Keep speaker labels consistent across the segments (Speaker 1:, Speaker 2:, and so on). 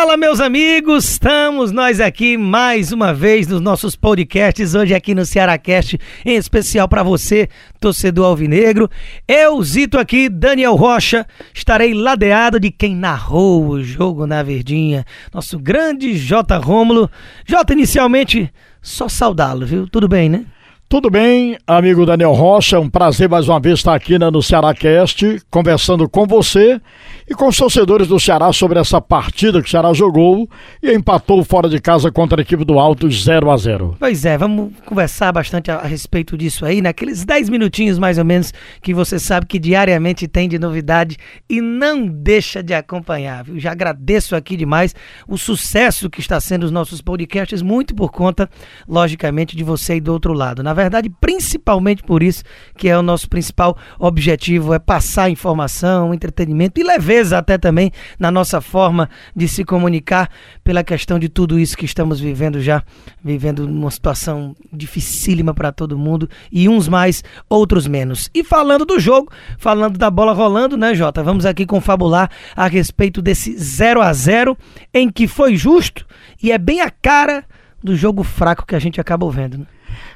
Speaker 1: Fala, meus amigos! Estamos nós aqui mais uma vez nos nossos podcasts, hoje aqui no Cearacast, em especial para você, torcedor alvinegro. Eu, Zito aqui, Daniel Rocha, estarei ladeado de quem narrou o jogo na Verdinha, nosso grande J. Rômulo. J, inicialmente, só saudá-lo, viu? Tudo bem, né?
Speaker 2: Tudo bem, amigo Daniel Rocha, um prazer mais uma vez estar aqui né, no Cearácast, conversando com você e com os torcedores do Ceará sobre essa partida que o Ceará jogou e empatou fora de casa contra a equipe do Alto 0 a 0
Speaker 1: Pois é, vamos conversar bastante a, a respeito disso aí, naqueles 10 minutinhos mais ou menos que você sabe que diariamente tem de novidade e não deixa de acompanhar, viu? Já agradeço aqui demais o sucesso que está sendo os nossos podcasts, muito por conta, logicamente, de você aí do outro lado. Na verdade, principalmente por isso que é o nosso principal objetivo, é passar informação, entretenimento e leveza até também na nossa forma de se comunicar pela questão de tudo isso que estamos vivendo já, vivendo uma situação dificílima para todo mundo e uns mais, outros menos. E falando do jogo, falando da bola rolando, né, Jota? Vamos aqui confabular a respeito desse 0 a 0 em que foi justo e é bem a cara do jogo fraco que a gente acaba vendo, né?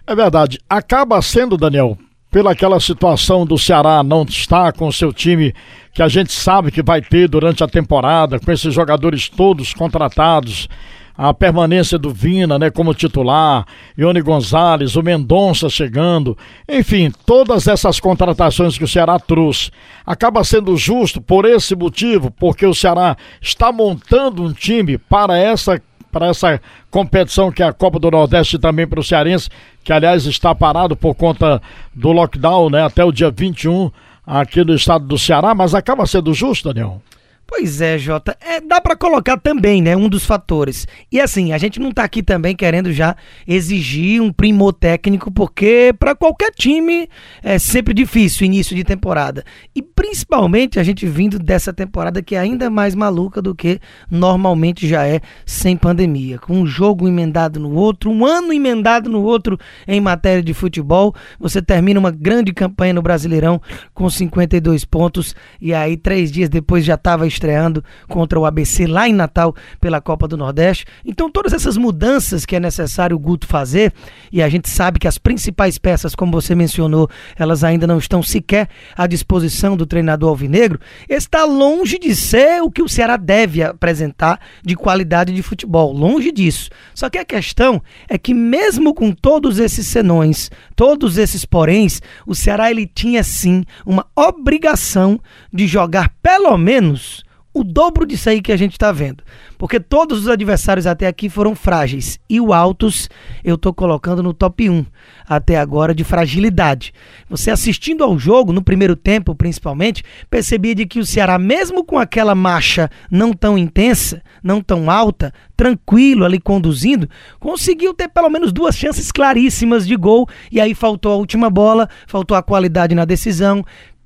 Speaker 2: É verdade. Acaba sendo, Daniel, pela aquela situação do Ceará não estar com o seu time que a gente sabe que vai ter durante a temporada, com esses jogadores todos contratados, a permanência do Vina, né, como titular, Ione Gonzalez, o Mendonça chegando, enfim, todas essas contratações que o Ceará trouxe. Acaba sendo justo por esse motivo, porque o Ceará está montando um time para essa para essa competição que é a Copa do Nordeste também para o Cearense, que aliás está parado por conta do lockdown, né, até o dia 21 aqui no estado do Ceará, mas acaba sendo justo, Daniel.
Speaker 1: Pois é, Jota. É, dá para colocar também, né? Um dos fatores. E assim, a gente não tá aqui também querendo já exigir um primor técnico, porque para qualquer time é sempre difícil início de temporada. E principalmente a gente vindo dessa temporada que é ainda mais maluca do que normalmente já é sem pandemia. Com um jogo emendado no outro, um ano emendado no outro em matéria de futebol. Você termina uma grande campanha no Brasileirão com 52 pontos e aí três dias depois já tava estreando contra o ABC lá em Natal pela Copa do Nordeste. Então, todas essas mudanças que é necessário o Guto fazer, e a gente sabe que as principais peças, como você mencionou, elas ainda não estão sequer à disposição do treinador alvinegro, está longe de ser o que o Ceará deve apresentar de qualidade de futebol. Longe disso. Só que a questão é que, mesmo com todos esses senões, todos esses poréns, o Ceará ele tinha sim uma obrigação de jogar pelo menos o dobro disso aí que a gente está vendo. Porque todos os adversários até aqui foram frágeis. E o Altos eu estou colocando no top 1 até agora de fragilidade. Você assistindo ao jogo, no primeiro tempo principalmente, percebia de que o Ceará, mesmo com aquela marcha não tão intensa, não tão alta, tranquilo ali conduzindo, conseguiu ter pelo menos duas chances claríssimas de gol. E aí faltou a última bola, faltou a qualidade na decisão,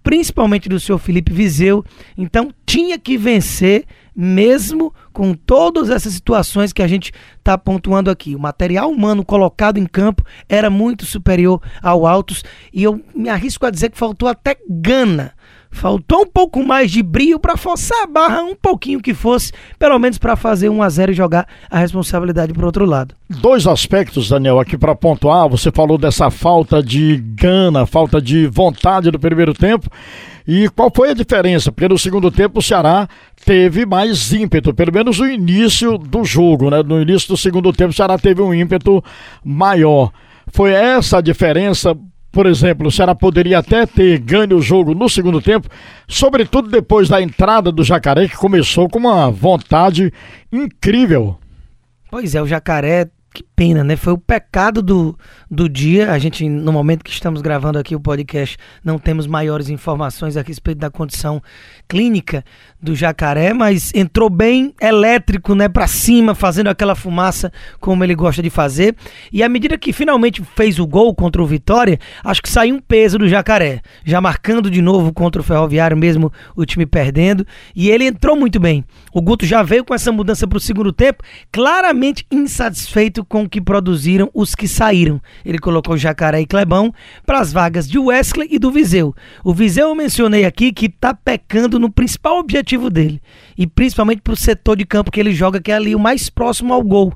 Speaker 1: principalmente do senhor Felipe Viseu. Então tinha que vencer, mesmo com todas essas situações que a gente está pontuando aqui. O material humano colocado em campo era muito superior ao Altos e eu me arrisco a dizer que faltou até gana Faltou um pouco mais de brilho para forçar a barra um pouquinho que fosse, pelo menos para fazer 1 a 0 e jogar a responsabilidade para outro lado.
Speaker 2: Dois aspectos, Daniel, aqui para pontuar. Você falou dessa falta de gana, falta de vontade do primeiro tempo. E qual foi a diferença? Porque no segundo tempo o Ceará teve mais ímpeto, pelo menos no início do jogo, né? No início do segundo tempo o Ceará teve um ímpeto maior. Foi essa a diferença por exemplo, o Ceará poderia até ter ganho o jogo no segundo tempo, sobretudo depois da entrada do Jacaré, que começou com uma vontade incrível.
Speaker 1: Pois é, o Jacaré que pena, né? Foi o pecado do, do dia. A gente, no momento que estamos gravando aqui o podcast, não temos maiores informações a respeito da condição clínica do jacaré, mas entrou bem elétrico, né, para cima, fazendo aquela fumaça como ele gosta de fazer. E à medida que finalmente fez o gol contra o Vitória, acho que saiu um peso do jacaré, já marcando de novo contra o Ferroviário, mesmo o time perdendo. E ele entrou muito bem. O Guto já veio com essa mudança para o segundo tempo, claramente insatisfeito com o que produziram os que saíram. Ele colocou Jacaré e Clebão para as vagas de Wesley e do Viseu. O Viseu eu mencionei aqui que está pecando no principal objetivo dele, e principalmente para o setor de campo que ele joga, que é ali o mais próximo ao gol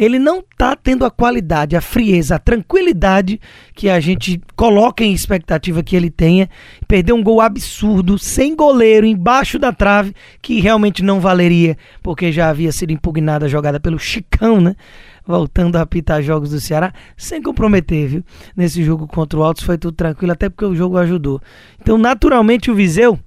Speaker 1: ele não está tendo a qualidade, a frieza, a tranquilidade que a gente coloca em expectativa que ele tenha. Perdeu um gol absurdo, sem goleiro, embaixo da trave, que realmente não valeria, porque já havia sido impugnada a jogada pelo Chicão, né? Voltando a apitar jogos do Ceará, sem comprometer, viu? Nesse jogo contra o Altos foi tudo tranquilo, até porque o jogo ajudou. Então, naturalmente, o Viseu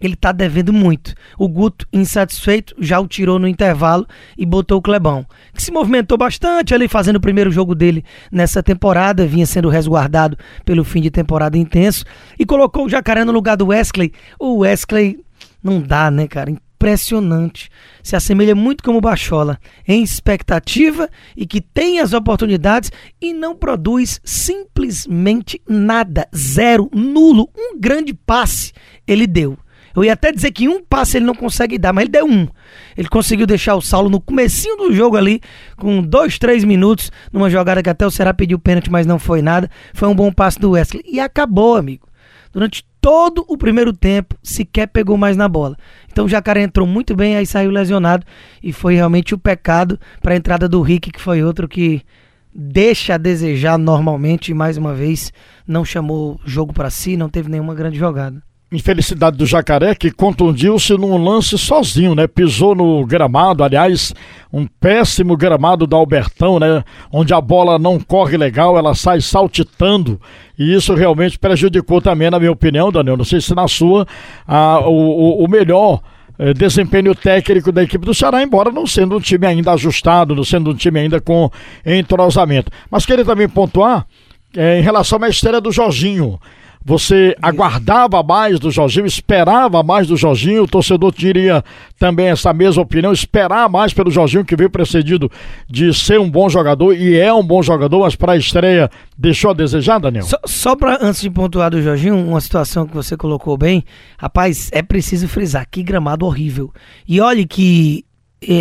Speaker 1: ele tá devendo muito. O Guto, insatisfeito, já o tirou no intervalo e botou o Clebão, que se movimentou bastante ali fazendo o primeiro jogo dele nessa temporada, vinha sendo resguardado pelo fim de temporada intenso, e colocou o Jacaré no lugar do Wesley. O Wesley não dá, né, cara? Impressionante. Se assemelha muito como o Bachola, em expectativa e que tem as oportunidades e não produz simplesmente nada, zero, nulo, um grande passe ele deu. Eu ia até dizer que um passe ele não consegue dar, mas ele deu um. Ele conseguiu deixar o Saulo no comecinho do jogo ali, com dois, três minutos, numa jogada que até o Será pediu pênalti, mas não foi nada. Foi um bom passe do Wesley. E acabou, amigo. Durante todo o primeiro tempo, sequer pegou mais na bola. Então o Jacaré entrou muito bem, aí saiu lesionado. E foi realmente o pecado para a entrada do Rick, que foi outro que deixa a desejar normalmente. E mais uma vez, não chamou jogo para si, não teve nenhuma grande jogada
Speaker 2: infelicidade do Jacaré, que contundiu-se num lance sozinho, né? Pisou no gramado, aliás, um péssimo gramado do Albertão, né? Onde a bola não corre legal, ela sai saltitando. E isso realmente prejudicou também, na minha opinião, Daniel. Não sei se na sua, a, o, o melhor eh, desempenho técnico da equipe do Ceará, embora não sendo um time ainda ajustado, não sendo um time ainda com entrosamento. Mas queria também pontuar eh, em relação à estreia do Jorginho. Você aguardava mais do Jorginho, esperava mais do Jorginho, o torcedor teria também essa mesma opinião, esperar mais pelo Jorginho, que veio precedido de ser um bom jogador e é um bom jogador, mas para a estreia deixou a desejar, Daniel?
Speaker 1: Só, só para, antes de pontuar do Jorginho, uma situação que você colocou bem, rapaz, é preciso frisar, que gramado horrível. E olhe que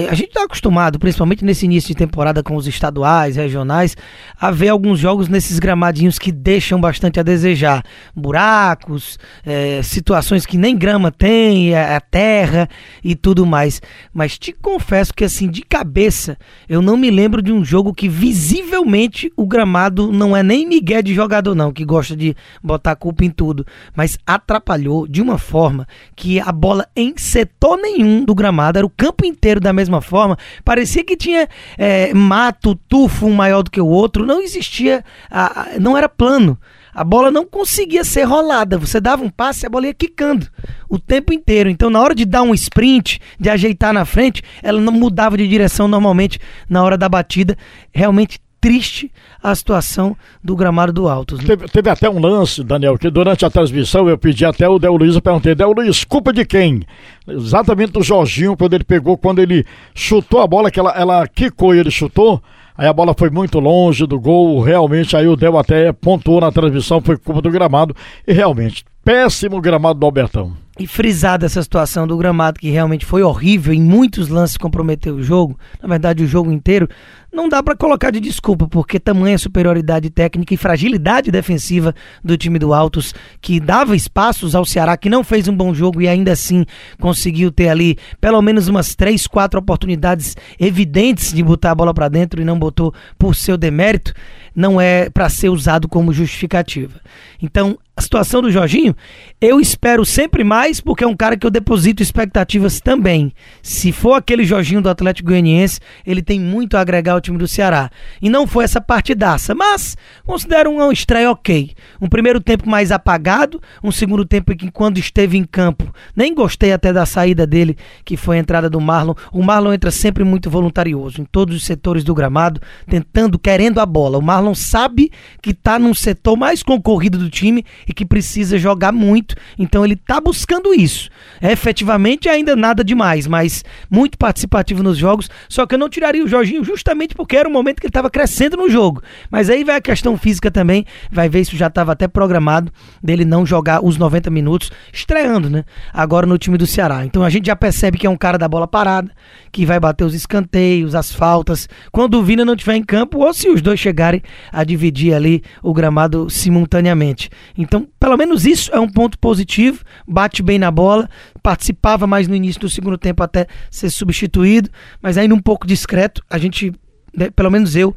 Speaker 1: a gente está acostumado, principalmente nesse início de temporada com os estaduais, regionais, a ver alguns jogos nesses gramadinhos que deixam bastante a desejar. Buracos, é, situações que nem grama tem, a, é, a, terra e tudo mais. Mas te confesso que, assim, de cabeça, eu não me lembro de um jogo que visivelmente o gramado não é nem migué de jogador, não, que gosta de botar culpa em tudo, mas atrapalhou de uma forma que a bola em setor nenhum do gramado, era o campo inteiro da mesma forma. Parecia que tinha é, mato, tufo um maior do que o outro. Não existia, a, a, não era plano. A bola não conseguia ser rolada. Você dava um passe e a bola ia quicando o tempo inteiro. Então, na hora de dar um sprint, de ajeitar na frente, ela não mudava de direção normalmente na hora da batida. Realmente triste a situação do gramado do Altos.
Speaker 2: Né? Teve, teve, até um lance, Daniel, que durante a transmissão eu pedi até o Del Luiz, eu perguntei, Del Luiz, culpa de quem? Exatamente do Jorginho, quando ele pegou, quando ele chutou a bola, que ela, ela quicou e ele chutou, Aí a bola foi muito longe do gol, realmente aí o Del até pontuou na transmissão, foi culpa do gramado, e realmente, péssimo gramado do Albertão.
Speaker 1: E frisada essa situação do gramado, que realmente foi horrível, em muitos lances comprometeu o jogo, na verdade o jogo inteiro, não dá para colocar de desculpa, porque tamanha superioridade técnica e fragilidade defensiva do time do Altos, que dava espaços ao Ceará, que não fez um bom jogo e ainda assim conseguiu ter ali pelo menos umas três, quatro oportunidades evidentes de botar a bola para dentro e não botou por seu demérito, não é para ser usado como justificativa. Então, a situação do Jorginho, eu espero sempre mais mais porque é um cara que eu deposito expectativas também. Se for aquele Jorginho do Atlético Goianiense, ele tem muito a agregar ao time do Ceará. E não foi essa partidaça, mas considero uma estreia ok. Um primeiro tempo mais apagado, um segundo tempo que quando esteve em campo, nem gostei até da saída dele, que foi a entrada do Marlon. O Marlon entra sempre muito voluntarioso, em todos os setores do gramado, tentando, querendo a bola. O Marlon sabe que está num setor mais concorrido do time e que precisa jogar muito, então ele está buscando isso. É, efetivamente ainda nada demais, mas muito participativo nos jogos, só que eu não tiraria o Jorginho justamente porque era o momento que ele estava crescendo no jogo. Mas aí vai a questão física também, vai ver isso já estava até programado dele não jogar os 90 minutos, estreando, né? Agora no time do Ceará. Então a gente já percebe que é um cara da bola parada, que vai bater os escanteios, as faltas, quando o Vina não estiver em campo, ou se os dois chegarem a dividir ali o gramado simultaneamente. Então, pelo menos isso é um ponto positivo, bate bem na bola, participava mais no início do segundo tempo até ser substituído, mas ainda um pouco discreto, a gente, né, pelo menos eu,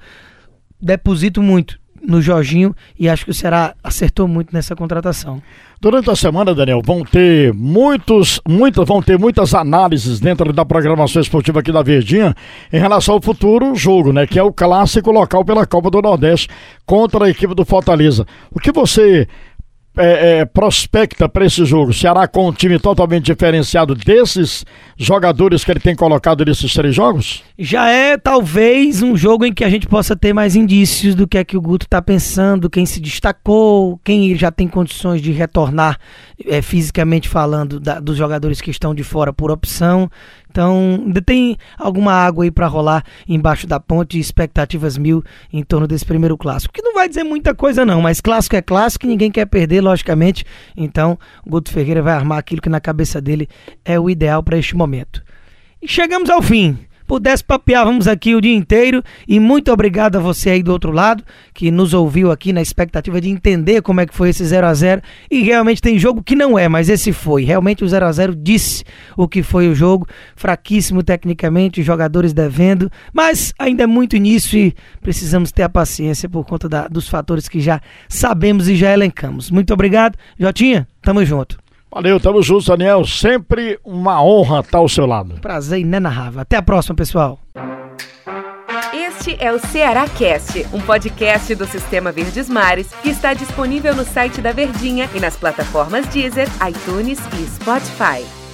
Speaker 1: deposito muito no Jorginho e acho que o Ceará acertou muito nessa contratação.
Speaker 2: Durante a semana, Daniel, vão ter muitos, muitas, vão ter muitas análises dentro da programação esportiva aqui da Verdinha em relação ao futuro jogo, né? Que é o clássico local pela Copa do Nordeste contra a equipe do Fortaleza. O que você é, é, prospecta para esse jogo? Ceará com um time totalmente diferenciado desses jogadores que ele tem colocado nesses três jogos?
Speaker 1: Já é talvez um jogo em que a gente possa ter mais indícios do que é que o Guto está pensando, quem se destacou, quem já tem condições de retornar é, fisicamente falando da, dos jogadores que estão de fora por opção. Então, tem alguma água aí para rolar embaixo da ponte, expectativas mil em torno desse primeiro clássico. Que não vai dizer muita coisa não, mas clássico é clássico e ninguém quer perder, logicamente. Então, o Guto Ferreira vai armar aquilo que na cabeça dele é o ideal para este momento. E chegamos ao fim pudesse papeávamos aqui o dia inteiro. E muito obrigado a você aí do outro lado, que nos ouviu aqui na expectativa de entender como é que foi esse 0 a 0 E realmente tem jogo que não é, mas esse foi. Realmente o 0 a 0 disse o que foi o jogo. Fraquíssimo tecnicamente, jogadores devendo, mas ainda é muito início e precisamos ter a paciência por conta da, dos fatores que já sabemos e já elencamos. Muito obrigado. Jotinha, tamo junto.
Speaker 2: Valeu, tamo juntos, Daniel. Sempre uma honra estar ao seu lado.
Speaker 1: Prazer inenarrável. Até a próxima, pessoal.
Speaker 3: Este é o Ceará Cast, um podcast do Sistema Verdes Mares que está disponível no site da Verdinha e nas plataformas Deezer, iTunes e Spotify.